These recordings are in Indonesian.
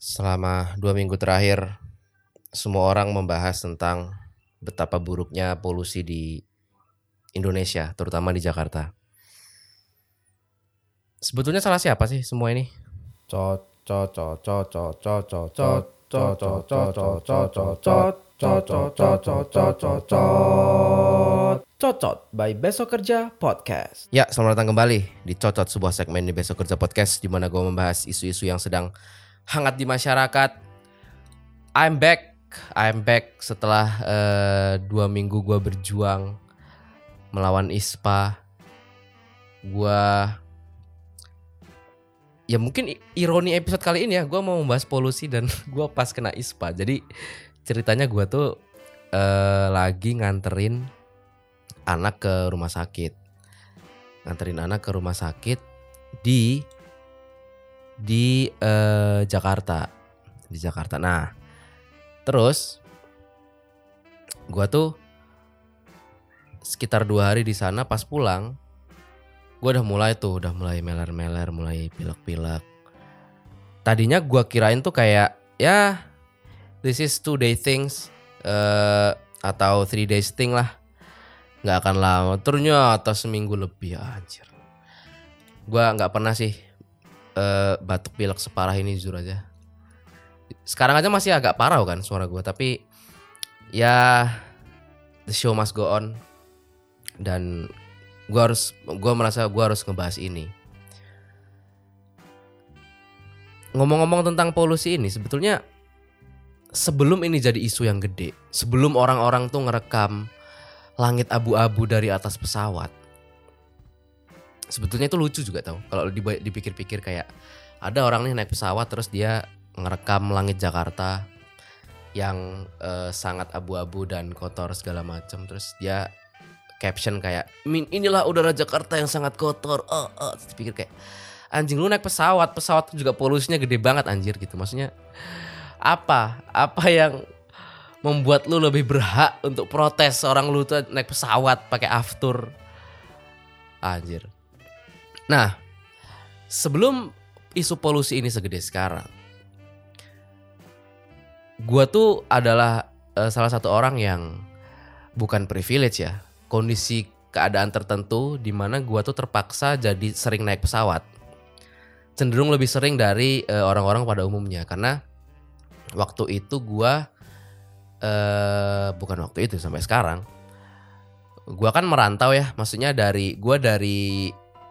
Selama dua minggu terakhir, semua orang membahas tentang betapa buruknya polusi di Indonesia, terutama di Jakarta. Sebetulnya salah siapa sih semua ini? Cocot by Besok Kerja Podcast. Ya, selamat datang kembali di Cocot sebuah segmen di Besok Kerja Podcast di mana gue membahas isu-isu yang sedang hangat di masyarakat. I'm back, I'm back setelah eh, dua minggu gue berjuang melawan ISPA. Gue ya mungkin ironi episode kali ini ya, gue mau membahas polusi dan gue pas kena ISPA. Jadi ceritanya gue tuh eh, lagi nganterin anak ke rumah sakit nganterin anak ke rumah sakit di di eh, Jakarta. Di Jakarta. Nah terus gua tuh sekitar dua hari di sana pas pulang gua udah mulai tuh udah mulai meler-meler mulai pilek-pilek. Tadinya gua kirain tuh kayak ya this is two day things eh, atau three days thing lah. Nggak akan lama. Ternyata seminggu lebih anjir. Gua nggak pernah sih eh, batuk pilek separah ini jujur aja sekarang aja masih agak parah kan suara gua tapi ya the show must go on dan gua harus gua merasa gua harus ngebahas ini ngomong-ngomong tentang polusi ini sebetulnya sebelum ini jadi isu yang gede sebelum orang-orang tuh ngerekam langit abu-abu dari atas pesawat. Sebetulnya itu lucu juga tau. Kalau dipikir-pikir kayak ada orang nih naik pesawat terus dia ngerekam langit Jakarta yang eh, sangat abu-abu dan kotor segala macam. Terus dia caption kayak "Min, inilah udara Jakarta yang sangat kotor. Oh, oh. Terus dipikir kayak anjing lu naik pesawat, pesawat tuh juga polusinya gede banget anjir gitu. Maksudnya apa? Apa yang membuat lu lebih berhak untuk protes orang lu tuh naik pesawat pakai aftur. Anjir. Nah, sebelum isu polusi ini segede sekarang, gua tuh adalah eh, salah satu orang yang bukan privilege ya, kondisi keadaan tertentu di mana gua tuh terpaksa jadi sering naik pesawat. Cenderung lebih sering dari eh, orang-orang pada umumnya karena waktu itu gua eh bukan waktu itu sampai sekarang. Gua kan merantau ya, maksudnya dari gua dari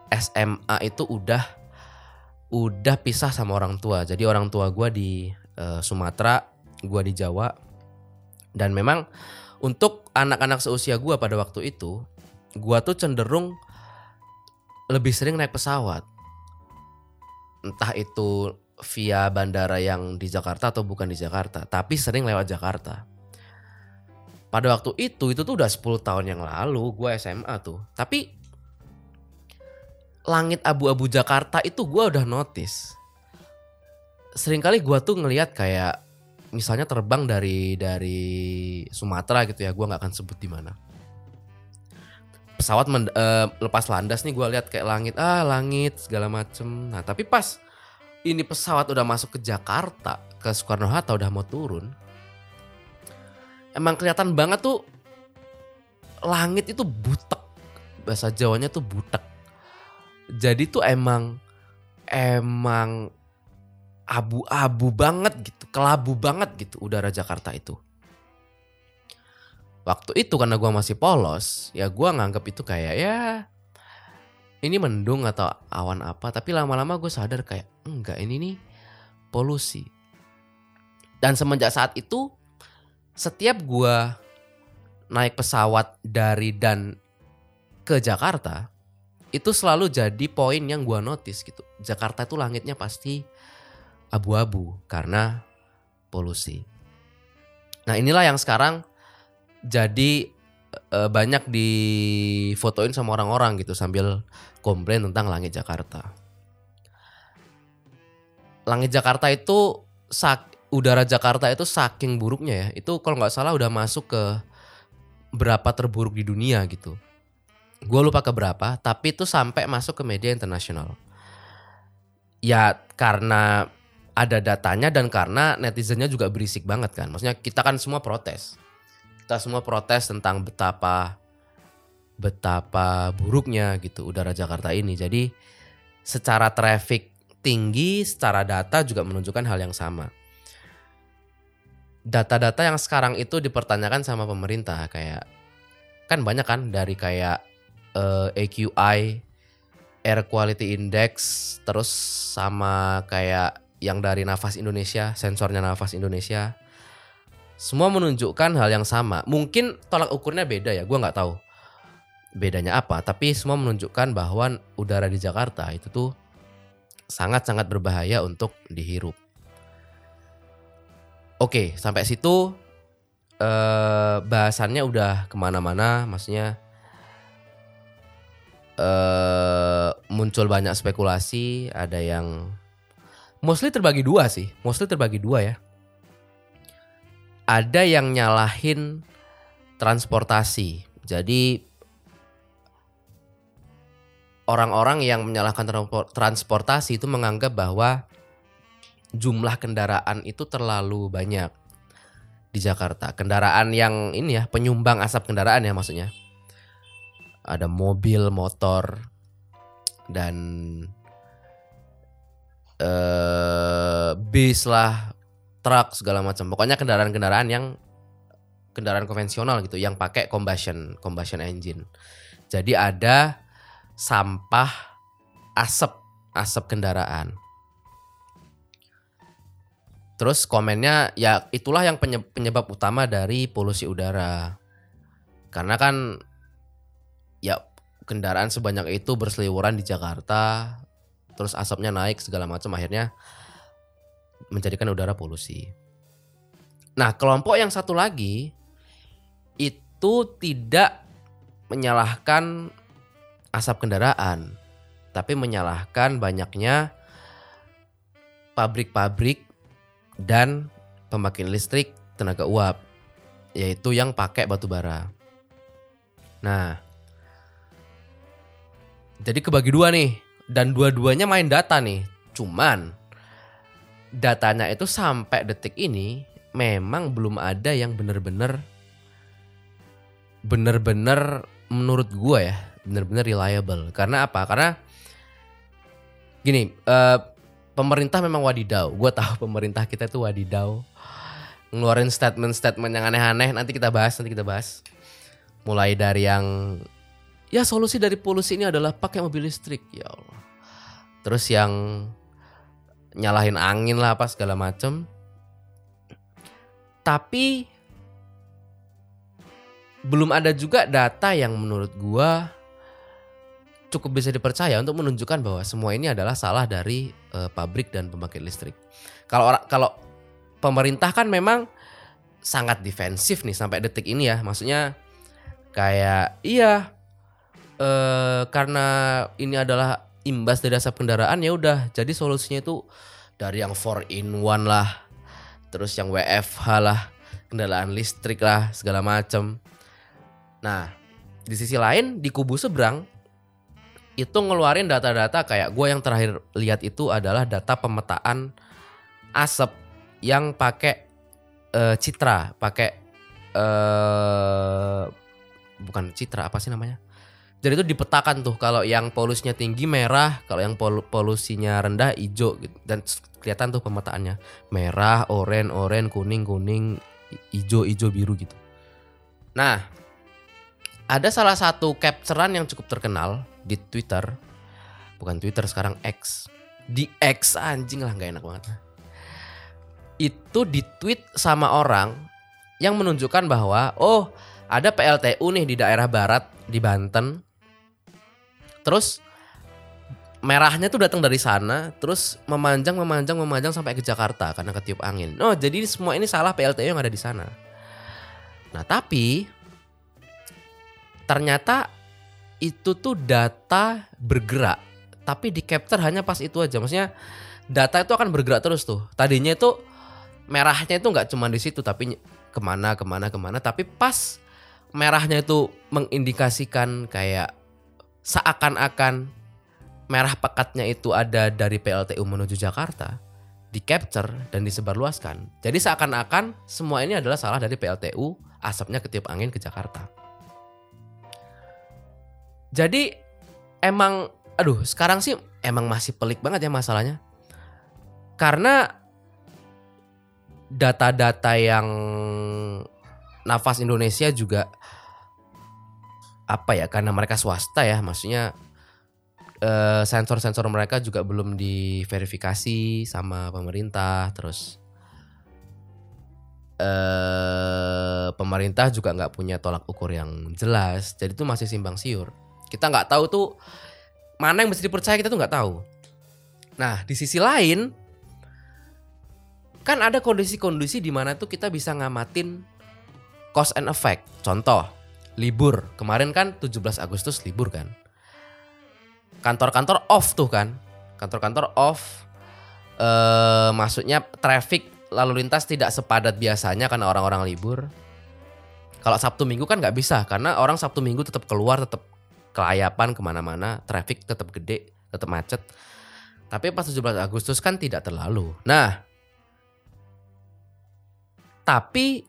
SMA itu udah udah pisah sama orang tua. Jadi orang tua gua di eh, Sumatera, gua di Jawa. Dan memang untuk anak-anak seusia gua pada waktu itu, gua tuh cenderung lebih sering naik pesawat. Entah itu via bandara yang di Jakarta atau bukan di Jakarta, tapi sering lewat Jakarta pada waktu itu itu tuh udah 10 tahun yang lalu gue SMA tuh tapi langit abu-abu Jakarta itu gue udah notice. Seringkali gue tuh ngelihat kayak misalnya terbang dari dari Sumatera gitu ya gue nggak akan sebut di mana. Pesawat men- eh, lepas landas nih gue lihat kayak langit ah langit segala macem. Nah tapi pas ini pesawat udah masuk ke Jakarta ke Soekarno Hatta udah mau turun emang kelihatan banget tuh langit itu butek. Bahasa Jawanya tuh butek jadi tuh emang emang abu-abu banget gitu kelabu banget gitu udara Jakarta itu. Waktu itu karena gua masih polos ya gua nganggep itu kayak ya ini mendung atau awan apa tapi lama-lama gue sadar kayak enggak ini nih polusi. Dan semenjak saat itu setiap gua naik pesawat dari dan ke Jakarta itu selalu jadi poin yang gua notice gitu. Jakarta itu langitnya pasti abu-abu karena polusi. Nah, inilah yang sekarang jadi eh, banyak difotoin sama orang-orang gitu sambil komplain tentang langit Jakarta. Langit Jakarta itu sak udara Jakarta itu saking buruknya ya. Itu kalau nggak salah udah masuk ke berapa terburuk di dunia gitu. Gue lupa ke berapa, tapi itu sampai masuk ke media internasional. Ya karena ada datanya dan karena netizennya juga berisik banget kan. Maksudnya kita kan semua protes. Kita semua protes tentang betapa betapa buruknya gitu udara Jakarta ini. Jadi secara traffic tinggi, secara data juga menunjukkan hal yang sama. Data-data yang sekarang itu dipertanyakan sama pemerintah kayak kan banyak kan dari kayak uh, eh, AQI, Air Quality Index, terus sama kayak yang dari Nafas Indonesia, sensornya Nafas Indonesia. Semua menunjukkan hal yang sama. Mungkin tolak ukurnya beda ya, gue nggak tahu bedanya apa. Tapi semua menunjukkan bahwa udara di Jakarta itu tuh sangat-sangat berbahaya untuk dihirup. Oke, sampai situ eh, bahasannya udah ke mana-mana, maksudnya eh, muncul banyak spekulasi, ada yang mostly terbagi dua sih, mostly terbagi dua ya. Ada yang nyalahin transportasi, jadi orang-orang yang menyalahkan transportasi itu menganggap bahwa jumlah kendaraan itu terlalu banyak di Jakarta. Kendaraan yang ini ya, penyumbang asap kendaraan ya maksudnya. Ada mobil, motor dan eh bis lah, truk segala macam. Pokoknya kendaraan-kendaraan yang kendaraan konvensional gitu yang pakai combustion combustion engine. Jadi ada sampah asap asap kendaraan. Terus komennya ya itulah yang penyebab utama dari polusi udara. Karena kan ya kendaraan sebanyak itu berseliweran di Jakarta, terus asapnya naik segala macam akhirnya menjadikan udara polusi. Nah, kelompok yang satu lagi itu tidak menyalahkan asap kendaraan, tapi menyalahkan banyaknya pabrik-pabrik dan pembangkit listrik tenaga uap yaitu yang pakai batu bara. Nah, jadi kebagi dua nih dan dua-duanya main data nih. Cuman datanya itu sampai detik ini memang belum ada yang benar-benar benar-benar menurut gua ya benar-benar reliable. Karena apa? Karena gini, uh, pemerintah memang wadidau. Gue tahu pemerintah kita itu wadidau. Ngeluarin statement-statement yang aneh-aneh. Nanti kita bahas, nanti kita bahas. Mulai dari yang ya solusi dari polusi ini adalah pakai mobil listrik. Ya Allah. Terus yang nyalahin angin lah apa segala macem. Tapi belum ada juga data yang menurut gua cukup bisa dipercaya untuk menunjukkan bahwa semua ini adalah salah dari uh, pabrik dan pembangkit listrik. Kalau kalau pemerintah kan memang sangat defensif nih sampai detik ini ya. Maksudnya kayak iya uh, karena ini adalah imbas dari asap kendaraan ya udah jadi solusinya itu dari yang 4 in 1 lah. Terus yang WFH lah, kendaraan listrik lah, segala macam. Nah, di sisi lain di kubu seberang itu ngeluarin data-data kayak gue yang terakhir lihat itu adalah data pemetaan asap yang pakai uh, citra, pakai uh, bukan citra apa sih namanya? Jadi itu dipetakan tuh kalau yang polusinya tinggi merah, kalau yang pol polusinya rendah hijau gitu. dan kelihatan tuh pemetaannya. Merah, oranye, oranye, kuning, kuning, hijau, hijau, biru gitu. Nah, ada salah satu capturean yang cukup terkenal di Twitter. Bukan Twitter sekarang X. Di X anjing lah nggak enak banget. Itu di tweet sama orang yang menunjukkan bahwa oh ada PLTU nih di daerah barat di Banten terus merahnya tuh datang dari sana terus memanjang memanjang memanjang sampai ke Jakarta karena ketiup angin. Oh jadi semua ini salah PLTU yang ada di sana. Nah tapi ternyata itu tuh data bergerak tapi di capture hanya pas itu aja. Maksudnya data itu akan bergerak terus tuh. Tadinya itu merahnya itu nggak cuma di situ tapi ke mana ke mana ke mana. Tapi pas merahnya itu mengindikasikan kayak seakan-akan merah pekatnya itu ada dari PLTU menuju Jakarta di capture dan disebarluaskan. Jadi seakan-akan semua ini adalah salah dari PLTU, asapnya ketiup angin ke Jakarta. Jadi emang aduh sekarang sih emang masih pelik banget ya masalahnya. Karena data-data yang nafas Indonesia juga apa ya karena mereka swasta ya maksudnya eh, sensor-sensor mereka juga belum diverifikasi sama pemerintah terus eh pemerintah juga nggak punya tolak ukur yang jelas jadi itu masih simpang siur. Kita nggak tahu tuh mana yang mesti dipercaya kita tuh nggak tahu. Nah di sisi lain kan ada kondisi-kondisi di mana tuh kita bisa ngamatin cause and effect. Contoh libur. Kemarin kan 17 Agustus libur kan. Kantor-kantor off tuh kan. Kantor-kantor off. Eh maksudnya traffic lalu lintas tidak sepadat biasanya karena orang-orang libur. Kalau Sabtu Minggu kan nggak bisa karena orang Sabtu Minggu tetap keluar, tetap kelayapan ke mana-mana, traffic tetap gede, tetap macet. Tapi pas 17 Agustus kan tidak terlalu. Nah, tapi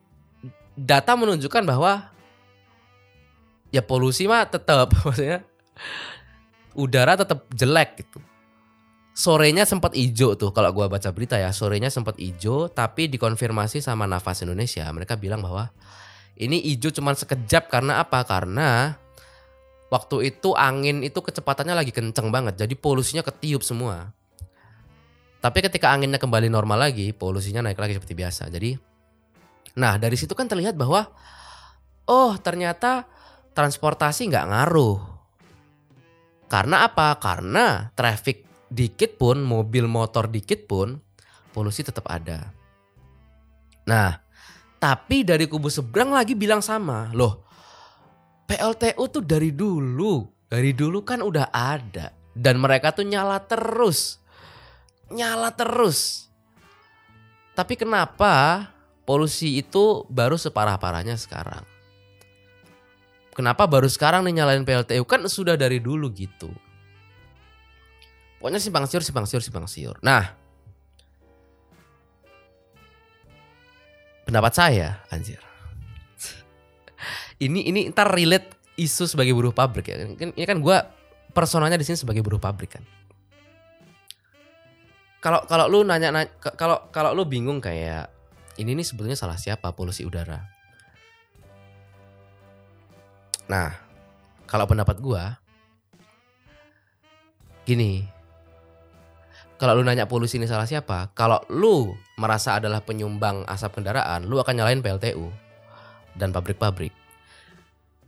data menunjukkan bahwa ya polusi mah tetap maksudnya udara tetap jelek gitu. Sorenya sempat hijau tuh kalau gua baca berita ya, sorenya sempat hijau tapi dikonfirmasi sama Nafas Indonesia. Mereka bilang bahwa ini hijau cuman sekejap karena apa? Karena waktu itu angin itu kecepatannya lagi kenceng banget. Jadi polusinya ketiup semua. Tapi ketika anginnya kembali normal lagi, polusinya naik lagi seperti biasa. Jadi nah, dari situ kan terlihat bahwa oh, ternyata transportasi nggak ngaruh. Karena apa? Karena traffic dikit pun, mobil motor dikit pun, polusi tetap ada. Nah, tapi dari kubu seberang lagi bilang sama. Loh, PLTU tuh dari dulu, dari dulu kan udah ada. Dan mereka tuh nyala terus. Nyala terus. Tapi kenapa polusi itu baru separah-parahnya sekarang? Kenapa baru sekarang nih nyalain PLTU? Kan sudah dari dulu gitu. Pokoknya simpang siur, simpang siur, simpang siur. Nah, pendapat saya, anjir. ini ini ntar relate isu sebagai buruh pabrik ya. Ini kan gue personanya di sini sebagai buruh pabrik kan. Kalau kalau lu nanya, nanya kalau kalau lu bingung kayak ini nih sebetulnya salah siapa polusi udara? Nah, kalau pendapat gua gini. Kalau lu nanya polusi ini salah siapa? Kalau lu merasa adalah penyumbang asap kendaraan, lu akan nyalain PLTU dan pabrik-pabrik.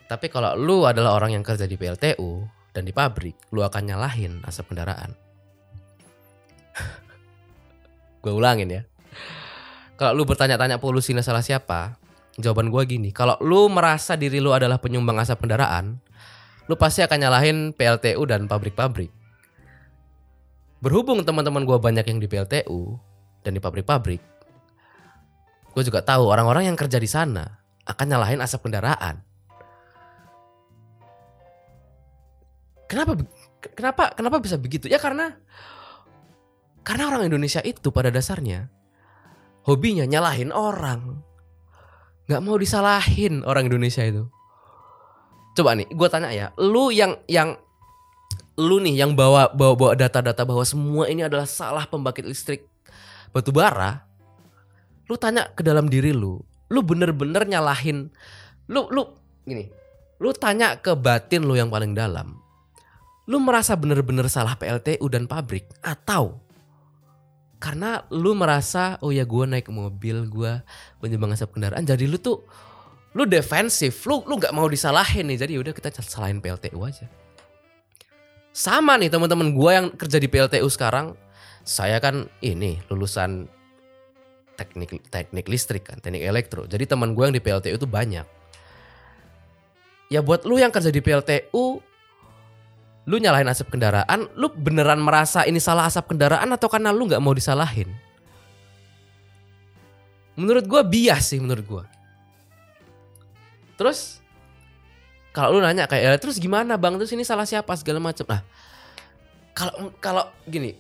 Tapi kalau lu adalah orang yang kerja di PLTU dan di pabrik, lu akan nyalahin asap kendaraan. gue ulangin ya. Kalau lu bertanya-tanya polusi ini salah siapa? Jawaban gue gini, kalau lu merasa diri lu adalah penyumbang asap kendaraan, lu pasti akan nyalahin PLTU dan pabrik-pabrik. Berhubung teman-teman gue banyak yang di PLTU dan di pabrik-pabrik, gue juga tahu orang-orang yang kerja di sana akan nyalahin asap kendaraan. Kenapa kenapa kenapa bisa begitu? Ya karena karena orang Indonesia itu pada dasarnya hobinya nyalahin orang nggak mau disalahin orang Indonesia itu. Coba nih, gue tanya ya, lu yang yang lu nih yang bawa bawa bawa data-data bahwa semua ini adalah salah pembangkit listrik batu bara, lu tanya ke dalam diri lu, lu bener-bener nyalahin, lu lu gini, lu tanya ke batin lu yang paling dalam, lu merasa bener-bener salah PLTU dan pabrik atau karena lu merasa oh ya gue naik mobil gue penyumbang asap kendaraan jadi lu tuh lu defensif lu lu nggak mau disalahin nih. Jadi udah kita salahin PLTU aja. Sama nih teman-teman gue yang kerja di PLTU sekarang. Saya kan ini lulusan teknik teknik listrik kan teknik elektro. Jadi teman gue yang di PLTU itu banyak. Ya buat lu yang kerja di PLTU lu nyalahin asap kendaraan, lu beneran merasa ini salah asap kendaraan atau karena lu nggak mau disalahin? Menurut gue bias sih menurut gue. Terus kalau lu nanya kayak eh, terus gimana bang terus ini salah siapa segala macam. Nah kalau kalau gini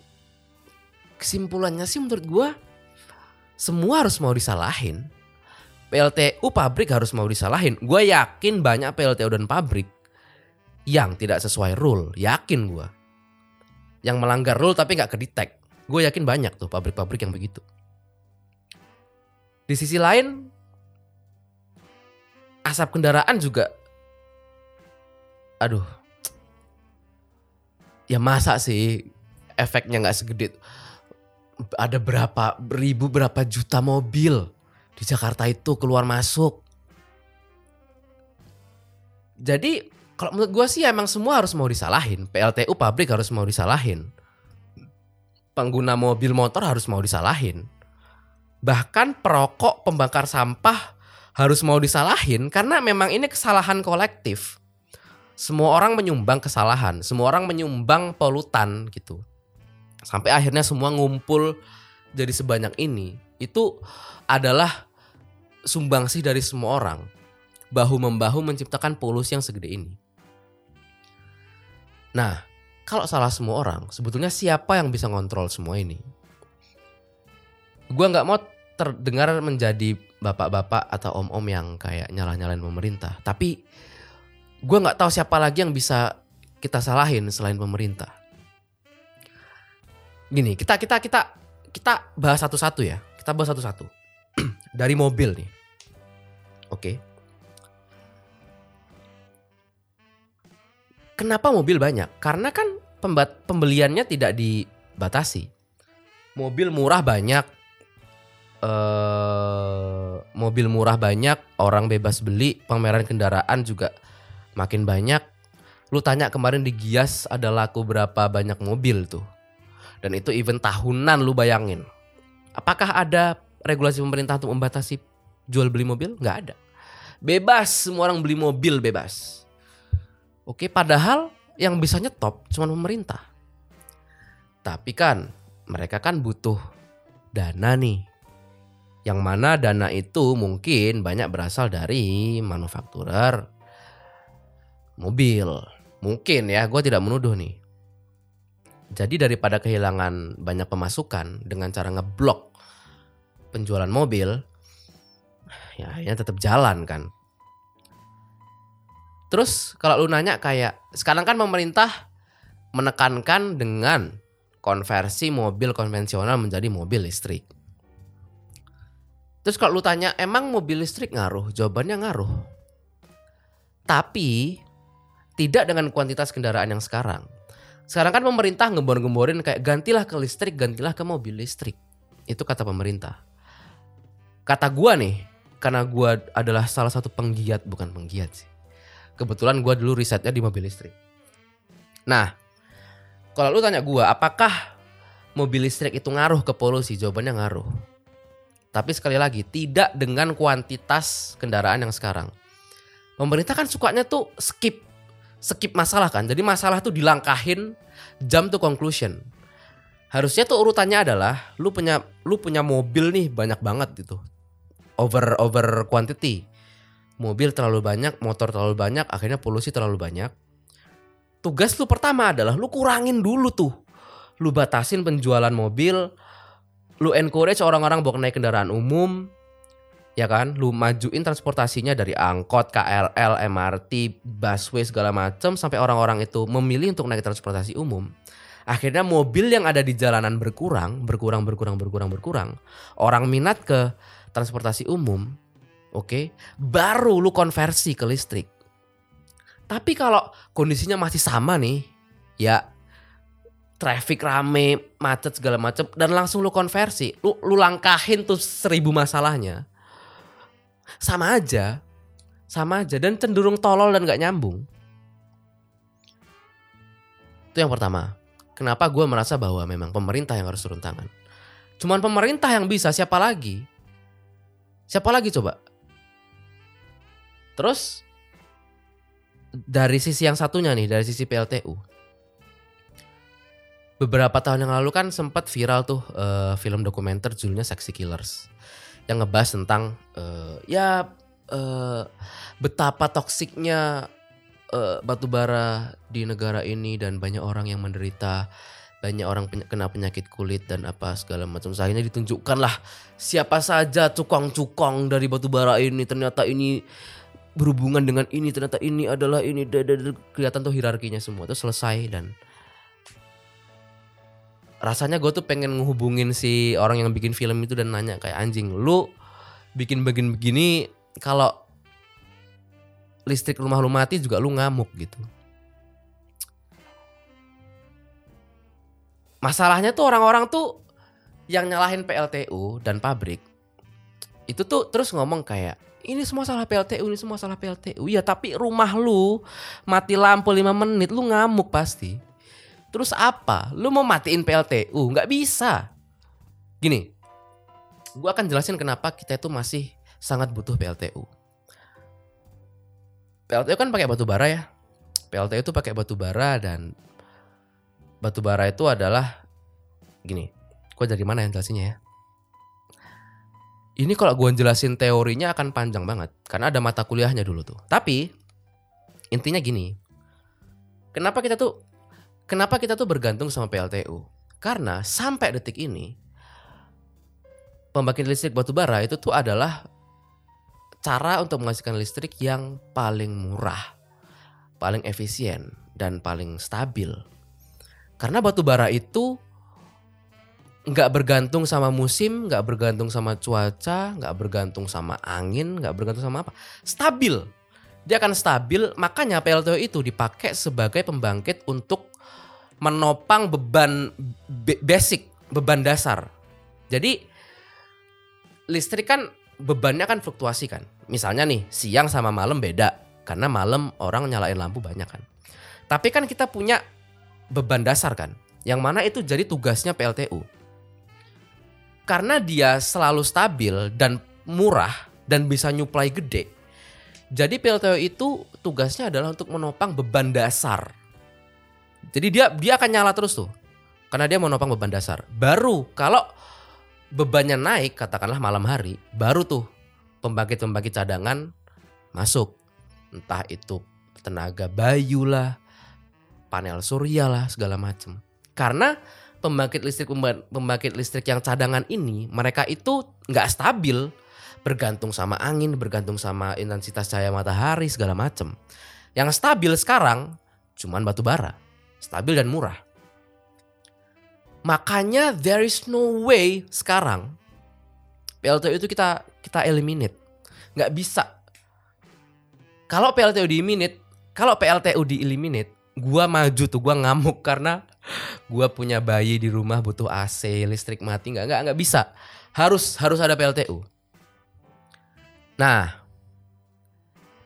kesimpulannya sih menurut gua semua harus mau disalahin. PLTU pabrik harus mau disalahin. Gue yakin banyak PLTU dan pabrik yang tidak sesuai rule. Yakin gue. Yang melanggar rule tapi nggak kedetek. Gue yakin banyak tuh pabrik-pabrik yang begitu. Di sisi lain, asap kendaraan juga, aduh, ya masa sih efeknya nggak segede ada berapa ribu berapa juta mobil di Jakarta itu keluar masuk. Jadi kalau menurut gue sih emang semua harus mau disalahin. PLTU pabrik harus mau disalahin. Pengguna mobil motor harus mau disalahin. Bahkan perokok pembakar sampah harus mau disalahin karena memang ini kesalahan kolektif. Semua orang menyumbang kesalahan, semua orang menyumbang polutan gitu. Sampai akhirnya semua ngumpul jadi sebanyak ini. Itu adalah sumbangsih dari semua orang. Bahu membahu menciptakan polusi yang segede ini. Nah, kalau salah semua orang, sebetulnya siapa yang bisa ngontrol semua ini? Gua nggak mau terdengar menjadi bapak-bapak atau om-om yang kayak nyalah-nyalain pemerintah. Tapi gua nggak tahu siapa lagi yang bisa kita salahin selain pemerintah. Gini, kita kita kita kita bahas satu-satu ya. Kita bahas satu-satu. Dari mobil nih. Oke. Kenapa mobil banyak? Karena kan pembat pembeliannya tidak dibatasi. Mobil murah banyak. Eh, mobil murah banyak, orang bebas beli, pameran kendaraan juga makin banyak. Lu tanya kemarin di Gias ada laku berapa banyak mobil tuh. Dan itu event tahunan lu bayangin. Apakah ada regulasi pemerintah untuk membatasi jual beli mobil? Nggak ada. Bebas, semua orang beli mobil bebas. Oke, padahal yang bisa nyetop cuma pemerintah. Tapi kan mereka kan butuh dana nih. Yang mana dana itu mungkin banyak berasal dari manufakturer mobil. Mungkin ya, gue tidak menuduh nih. Jadi daripada kehilangan banyak pemasukan dengan cara ngeblok penjualan mobil, ya akhirnya tetap jalan kan. Terus kalau lu nanya kayak sekarang kan pemerintah menekankan dengan konversi mobil konvensional menjadi mobil listrik. Terus kalau lu tanya emang mobil listrik ngaruh? Jawabannya ngaruh. Tapi tidak dengan kuantitas kendaraan yang sekarang. Sekarang kan pemerintah ngembor-gemborin kayak gantilah ke listrik, gantilah ke mobil listrik. Itu kata pemerintah. Kata gua nih, karena gua adalah salah satu penggiat, bukan penggiat sih. Kebetulan gua dulu risetnya di mobil listrik. Nah, kalau lu tanya gua, apakah mobil listrik itu ngaruh ke polusi? Jawabannya ngaruh. Tapi sekali lagi, tidak dengan kuantitas kendaraan yang sekarang. Pemerintah kan sukanya tuh skip skip masalah kan. Jadi masalah tuh dilangkahin jam to conclusion. Harusnya tuh urutannya adalah lu punya lu punya mobil nih banyak banget gitu. Over over quantity. Mobil terlalu banyak, motor terlalu banyak, akhirnya polusi terlalu banyak. Tugas lu pertama adalah lu kurangin dulu tuh. Lu batasin penjualan mobil, lu encourage orang-orang bawa naik kendaraan umum, ya kan lu majuin transportasinya dari angkot KRL MRT busway segala macam sampai orang-orang itu memilih untuk naik transportasi umum akhirnya mobil yang ada di jalanan berkurang berkurang berkurang berkurang berkurang orang minat ke transportasi umum oke? Okay? baru lu konversi ke listrik. Tapi kalau kondisinya masih sama nih ya traffic rame macet segala macam dan langsung lu konversi lu lu langkahin tuh seribu masalahnya. Sama aja sama aja dan cenderung tolol dan gak nyambung. Itu yang pertama. Kenapa gue merasa bahwa memang pemerintah yang harus turun tangan? Cuman pemerintah yang bisa siapa lagi? Siapa lagi coba terus dari sisi yang satunya nih dari sisi PLTU beberapa tahun yang lalu kan sempat viral tuh uh, film dokumenter judulnya Sexy Killers yang ngebahas tentang uh, ya uh, betapa toksiknya uh, batu bara di negara ini dan banyak orang yang menderita banyak orang peny- kena penyakit kulit dan apa segala macam. Akhirnya ditunjukkanlah siapa saja cukong-cukong dari batu bara ini ternyata ini berhubungan dengan ini ternyata ini adalah ini da- da- kelihatan tuh hierarkinya semua tuh selesai dan rasanya gue tuh pengen ngehubungin si orang yang bikin film itu dan nanya kayak anjing lu bikin begini begini kalau listrik rumah lu mati juga lu ngamuk gitu. Masalahnya tuh orang-orang tuh yang nyalahin PLTU dan pabrik itu tuh terus ngomong kayak ini semua salah PLTU, ini semua salah PLTU. Ya tapi rumah lu mati lampu 5 menit lu ngamuk pasti. Terus apa? Lu mau matiin PLTU? Nggak bisa. Gini, gua akan jelasin kenapa kita itu masih sangat butuh PLTU. PLTU kan pakai batu bara ya. PLTU itu pakai batu bara dan batu bara itu adalah gini. Gua dari mana yang jelasinnya ya? Ini kalau gue jelasin teorinya akan panjang banget karena ada mata kuliahnya dulu tuh. Tapi intinya gini. Kenapa kita tuh kenapa kita tuh bergantung sama PLTU? Karena sampai detik ini pembangkit listrik batu bara itu tuh adalah cara untuk menghasilkan listrik yang paling murah, paling efisien dan paling stabil. Karena batu bara itu nggak bergantung sama musim, nggak bergantung sama cuaca, nggak bergantung sama angin, nggak bergantung sama apa. Stabil. Dia akan stabil, makanya PLTU itu dipakai sebagai pembangkit untuk menopang beban be- basic, beban dasar. Jadi listrik kan bebannya kan fluktuasi kan. Misalnya nih, siang sama malam beda karena malam orang nyalain lampu banyak kan. Tapi kan kita punya beban dasar kan, yang mana itu jadi tugasnya PLTU karena dia selalu stabil dan murah dan bisa nyuplai gede. Jadi PLTU itu tugasnya adalah untuk menopang beban dasar. Jadi dia dia akan nyala terus tuh. Karena dia menopang beban dasar. Baru kalau bebannya naik katakanlah malam hari, baru tuh pembangkit-pembangkit cadangan masuk. Entah itu tenaga bayu lah, panel surya lah segala macem. Karena pembangkit listrik pembangkit listrik yang cadangan ini mereka itu nggak stabil. Bergantung sama angin bergantung sama intensitas cahaya matahari segala macem. Yang stabil sekarang cuman batu bara. Stabil dan murah. Makanya there is no way sekarang PLTU itu kita kita eliminate. Nggak bisa. Kalau PLTU di eliminate kalau PLTU di eliminate gua maju tuh gua ngamuk karena gua punya bayi di rumah butuh AC listrik mati nggak nggak nggak bisa. Harus harus ada PLTU nah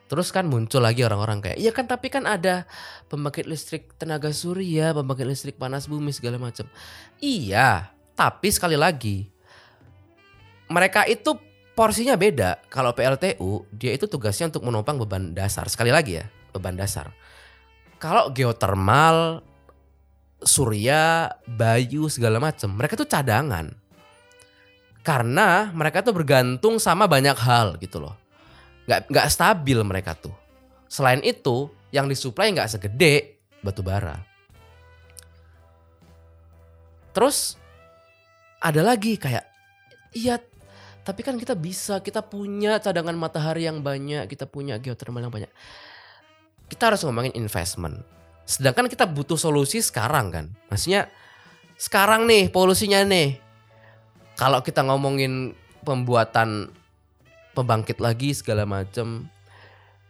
terus kan muncul lagi orang-orang kayak iya kan tapi kan ada pembangkit listrik tenaga surya pembangkit listrik panas bumi segala macam. Iya tapi sekali lagi mereka itu porsinya beda. Kalau PLTU dia itu tugasnya untuk menopang beban dasar. Sekali lagi ya beban dasar kalau geotermal, surya, bayu segala macam, mereka tuh cadangan. Karena mereka tuh bergantung sama banyak hal gitu loh. Gak, nggak stabil mereka tuh. Selain itu, yang disuplai nggak segede batu bara. Terus ada lagi kayak, iya tapi kan kita bisa, kita punya cadangan matahari yang banyak, kita punya geotermal yang banyak kita harus ngomongin investment. Sedangkan kita butuh solusi sekarang kan. Maksudnya sekarang nih polusinya nih. Kalau kita ngomongin pembuatan pembangkit lagi segala macam.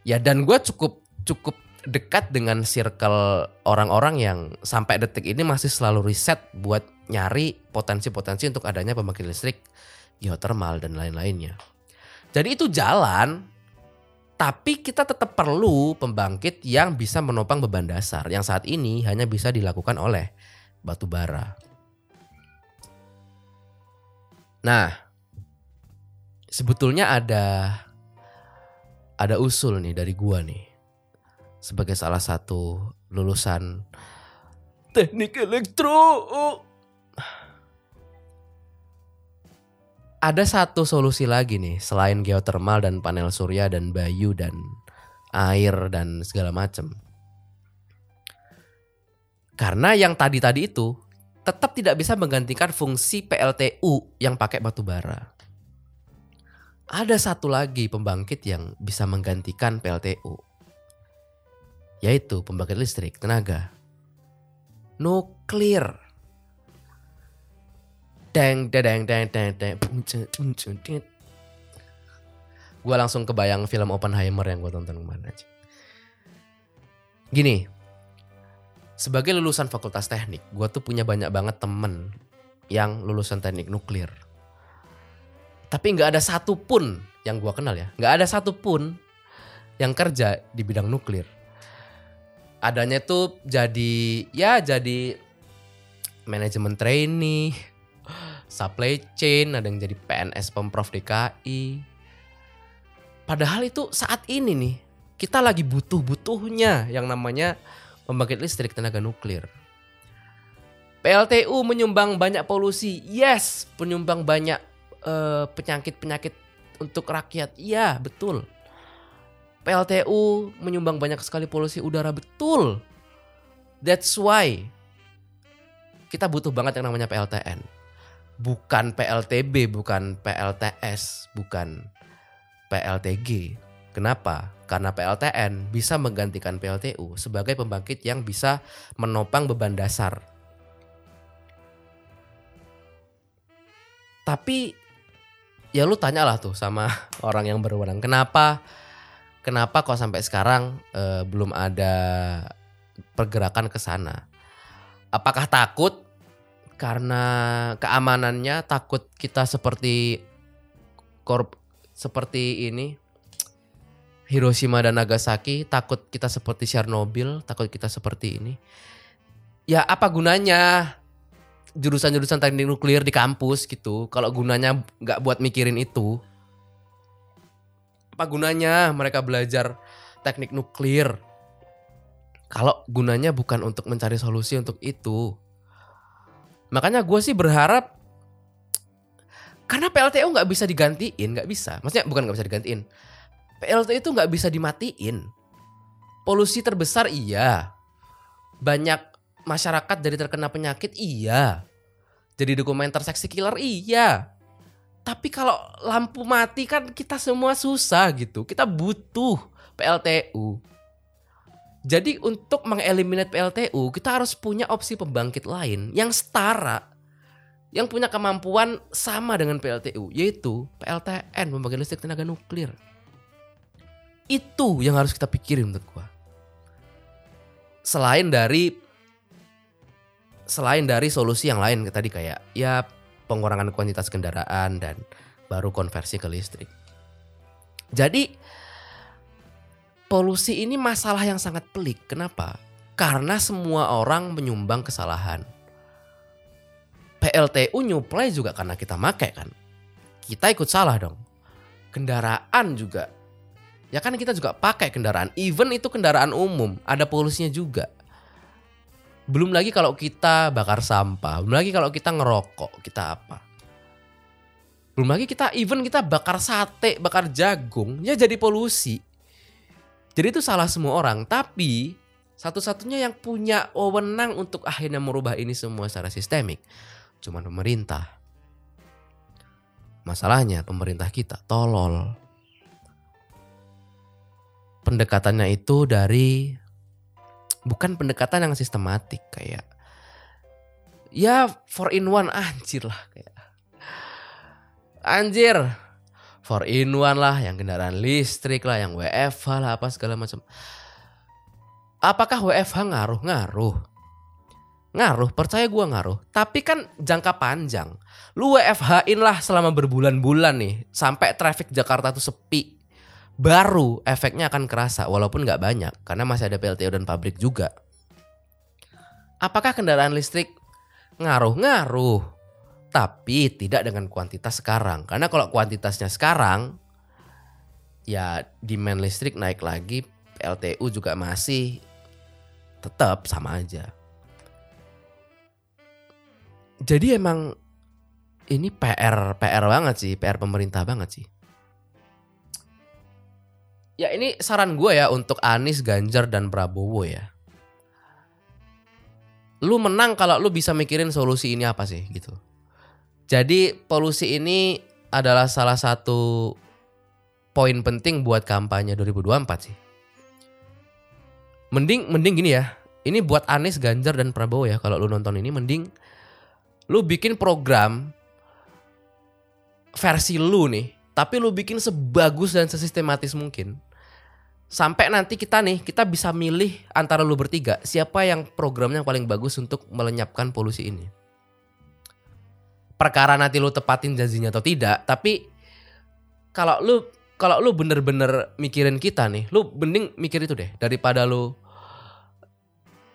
Ya dan gue cukup cukup dekat dengan circle orang-orang yang sampai detik ini masih selalu riset buat nyari potensi-potensi untuk adanya pembangkit listrik geothermal dan lain-lainnya. Jadi itu jalan, tapi kita tetap perlu pembangkit yang bisa menopang beban dasar yang saat ini hanya bisa dilakukan oleh batu bara. Nah, sebetulnya ada ada usul nih dari gua nih sebagai salah satu lulusan teknik elektro. Ada satu solusi lagi nih selain geothermal dan panel surya dan bayu dan air dan segala macam. Karena yang tadi-tadi itu tetap tidak bisa menggantikan fungsi PLTU yang pakai batu bara. Ada satu lagi pembangkit yang bisa menggantikan PLTU. Yaitu pembangkit listrik tenaga nuklir. Deng deng deng deng deng. Gue langsung kebayang film Oppenheimer yang gue tonton kemarin aja. Gini, sebagai lulusan fakultas teknik, gue tuh punya banyak banget temen yang lulusan teknik nuklir. Tapi nggak ada satupun yang gue kenal ya, nggak ada satupun yang kerja di bidang nuklir. Adanya tuh jadi ya jadi manajemen trainee, supply chain, ada yang jadi PNS pemprov DKI. Padahal itu saat ini nih kita lagi butuh-butuhnya yang namanya pembangkit listrik tenaga nuklir. PLTU menyumbang banyak polusi, yes, penyumbang banyak eh, penyakit-penyakit untuk rakyat, iya betul. PLTU menyumbang banyak sekali polusi udara, betul. That's why kita butuh banget yang namanya PLTN. Bukan PLTB, bukan PLTS, bukan PLTG. Kenapa? Karena PLTN bisa menggantikan PLTU sebagai pembangkit yang bisa menopang beban dasar. Tapi ya lu tanyalah tuh sama orang yang berwenang, kenapa kenapa kok sampai sekarang eh, belum ada pergerakan ke sana? Apakah takut karena keamanannya takut kita seperti korp seperti ini Hiroshima dan Nagasaki takut kita seperti Chernobyl takut kita seperti ini. Ya apa gunanya jurusan-jurusan teknik nuklir di kampus gitu kalau gunanya nggak buat mikirin itu? Apa gunanya mereka belajar teknik nuklir? Kalau gunanya bukan untuk mencari solusi untuk itu makanya gue sih berharap karena PLTU nggak bisa digantiin nggak bisa. Maksudnya bukan nggak bisa digantiin. PLTU itu nggak bisa dimatiin. Polusi terbesar iya. Banyak masyarakat dari terkena penyakit iya. Jadi dokumenter seksi killer iya. Tapi kalau lampu mati kan kita semua susah gitu. Kita butuh PLTU jadi untuk mengeliminate PLTU kita harus punya opsi pembangkit lain yang setara yang punya kemampuan sama dengan PLTU yaitu PLTN pembangkit listrik tenaga nuklir. Itu yang harus kita pikirin menurut gua. Selain dari selain dari solusi yang lain tadi kayak ya pengurangan kuantitas kendaraan dan baru konversi ke listrik. Jadi polusi ini masalah yang sangat pelik. Kenapa? Karena semua orang menyumbang kesalahan. PLTU nyuplai juga karena kita make kan. Kita ikut salah dong. Kendaraan juga. Ya kan kita juga pakai kendaraan. Even itu kendaraan umum, ada polusinya juga. Belum lagi kalau kita bakar sampah, belum lagi kalau kita ngerokok, kita apa. Belum lagi kita even kita bakar sate, bakar jagung, ya jadi polusi. Jadi itu salah semua orang, tapi satu-satunya yang punya wewenang untuk akhirnya merubah ini semua secara sistemik cuman pemerintah. Masalahnya pemerintah kita tolol. Pendekatannya itu dari bukan pendekatan yang sistematik kayak ya for in one anjir lah kayak anjir for in one lah yang kendaraan listrik lah yang WFH lah apa segala macam apakah WFH ngaruh ngaruh Ngaruh, percaya gue ngaruh. Tapi kan jangka panjang. Lu WFH-in lah selama berbulan-bulan nih. Sampai traffic Jakarta tuh sepi. Baru efeknya akan kerasa walaupun gak banyak. Karena masih ada PLTU dan pabrik juga. Apakah kendaraan listrik ngaruh? Ngaruh. Tapi tidak dengan kuantitas sekarang. Karena kalau kuantitasnya sekarang. Ya demand listrik naik lagi. PLTU juga masih tetap sama aja. Jadi emang ini PR PR banget sih, PR pemerintah banget sih. Ya ini saran gue ya untuk Anies, Ganjar dan Prabowo ya. lu menang kalau lu bisa mikirin solusi ini apa sih gitu. Jadi polusi ini adalah salah satu poin penting buat kampanye 2024 sih. Mending mending gini ya. Ini buat Anies, Ganjar dan Prabowo ya kalau lu nonton ini mending lu bikin program versi lu nih, tapi lu bikin sebagus dan sesistematis mungkin. Sampai nanti kita nih, kita bisa milih antara lu bertiga siapa yang programnya paling bagus untuk melenyapkan polusi ini. Perkara nanti lu tepatin janjinya atau tidak, tapi kalau lu kalau lu bener-bener mikirin kita nih, lu mending mikir itu deh daripada lu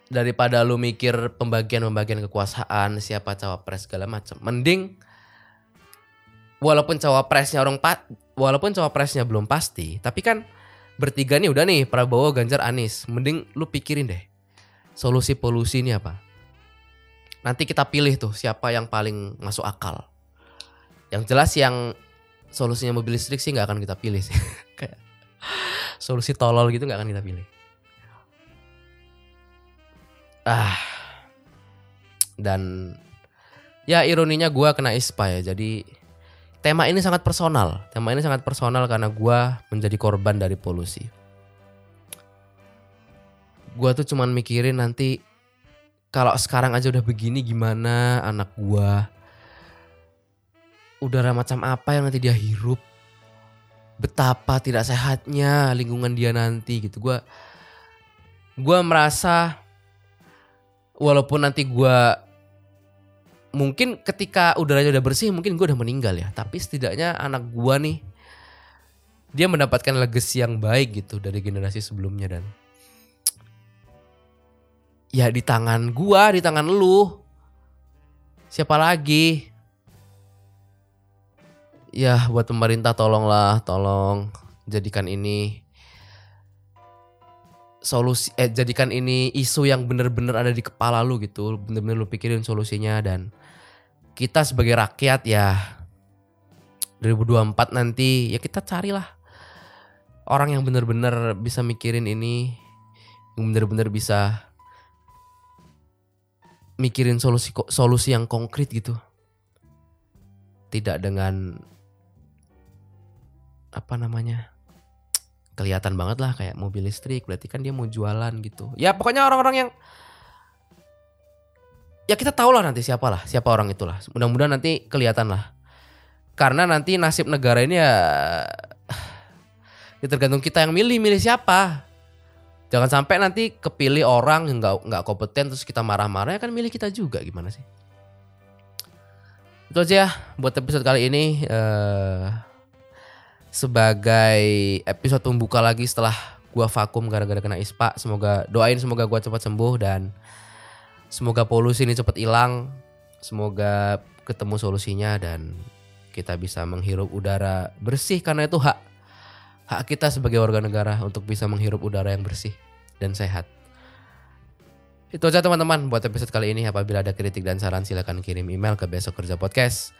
daripada lu mikir pembagian-pembagian kekuasaan, siapa cawapres segala macam. Mending walaupun cawapresnya orang pa, walaupun cawapresnya belum pasti, tapi kan bertiga nih udah nih Prabowo, Ganjar, Anies. Mending lu pikirin deh solusi polusi ini apa. Nanti kita pilih tuh siapa yang paling masuk akal. Yang jelas yang solusinya mobil listrik sih nggak akan kita pilih sih. Kayak solusi tolol gitu nggak akan kita pilih. Ah. Dan ya ironinya gua kena ISPA ya. Jadi tema ini sangat personal. Tema ini sangat personal karena gua menjadi korban dari polusi. Gua tuh cuman mikirin nanti kalau sekarang aja udah begini gimana anak gua? Udara macam apa yang nanti dia hirup? Betapa tidak sehatnya lingkungan dia nanti gitu. Gua gua merasa walaupun nanti gua mungkin ketika udaranya udah bersih mungkin gue udah meninggal ya. Tapi setidaknya anak gua nih dia mendapatkan legacy yang baik gitu dari generasi sebelumnya dan ya di tangan gua di tangan lu. Siapa lagi? Ya buat pemerintah tolonglah tolong jadikan ini solusi eh jadikan ini isu yang bener-bener ada di kepala lu gitu. Bener-bener lu pikirin solusinya dan kita sebagai rakyat ya 2024 nanti ya kita carilah orang yang bener-bener bisa mikirin ini yang bener-bener bisa mikirin solusi solusi yang konkret gitu. Tidak dengan apa namanya kelihatan banget lah kayak mobil listrik berarti kan dia mau jualan gitu. Ya pokoknya orang-orang yang ya kita tahu lah nanti siapa lah siapa orang itulah mudah-mudahan nanti kelihatan lah. Karena nanti nasib negara ini ya, ya tergantung kita yang milih milih siapa jangan sampai nanti kepilih orang yang nggak nggak kompeten terus kita marah-marah kan milih kita juga gimana sih itu aja ya buat episode kali ini uh, sebagai episode pembuka lagi setelah gua vakum gara-gara kena ispa. Semoga doain semoga gua cepat sembuh dan semoga polusi ini cepat hilang. Semoga ketemu solusinya dan kita bisa menghirup udara bersih karena itu hak hak kita sebagai warga negara untuk bisa menghirup udara yang bersih dan sehat. Itu aja teman-teman buat episode kali ini. Apabila ada kritik dan saran silahkan kirim email ke besok kerja podcast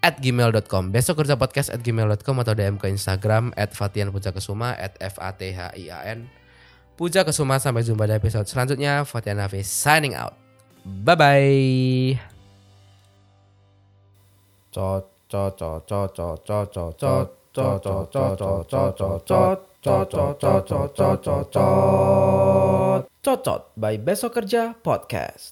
at gmail.com Besok kerja podcast at gmail.com Atau DM ke Instagram At Fatian Puja Kesuma At F-A-T-H-I-A-N Puja Kesuma Sampai jumpa di episode selanjutnya. Fatian Hafiz signing out. Bye-bye. Cot cot cot cot cot cot Cocot by Besok Kerja Podcast.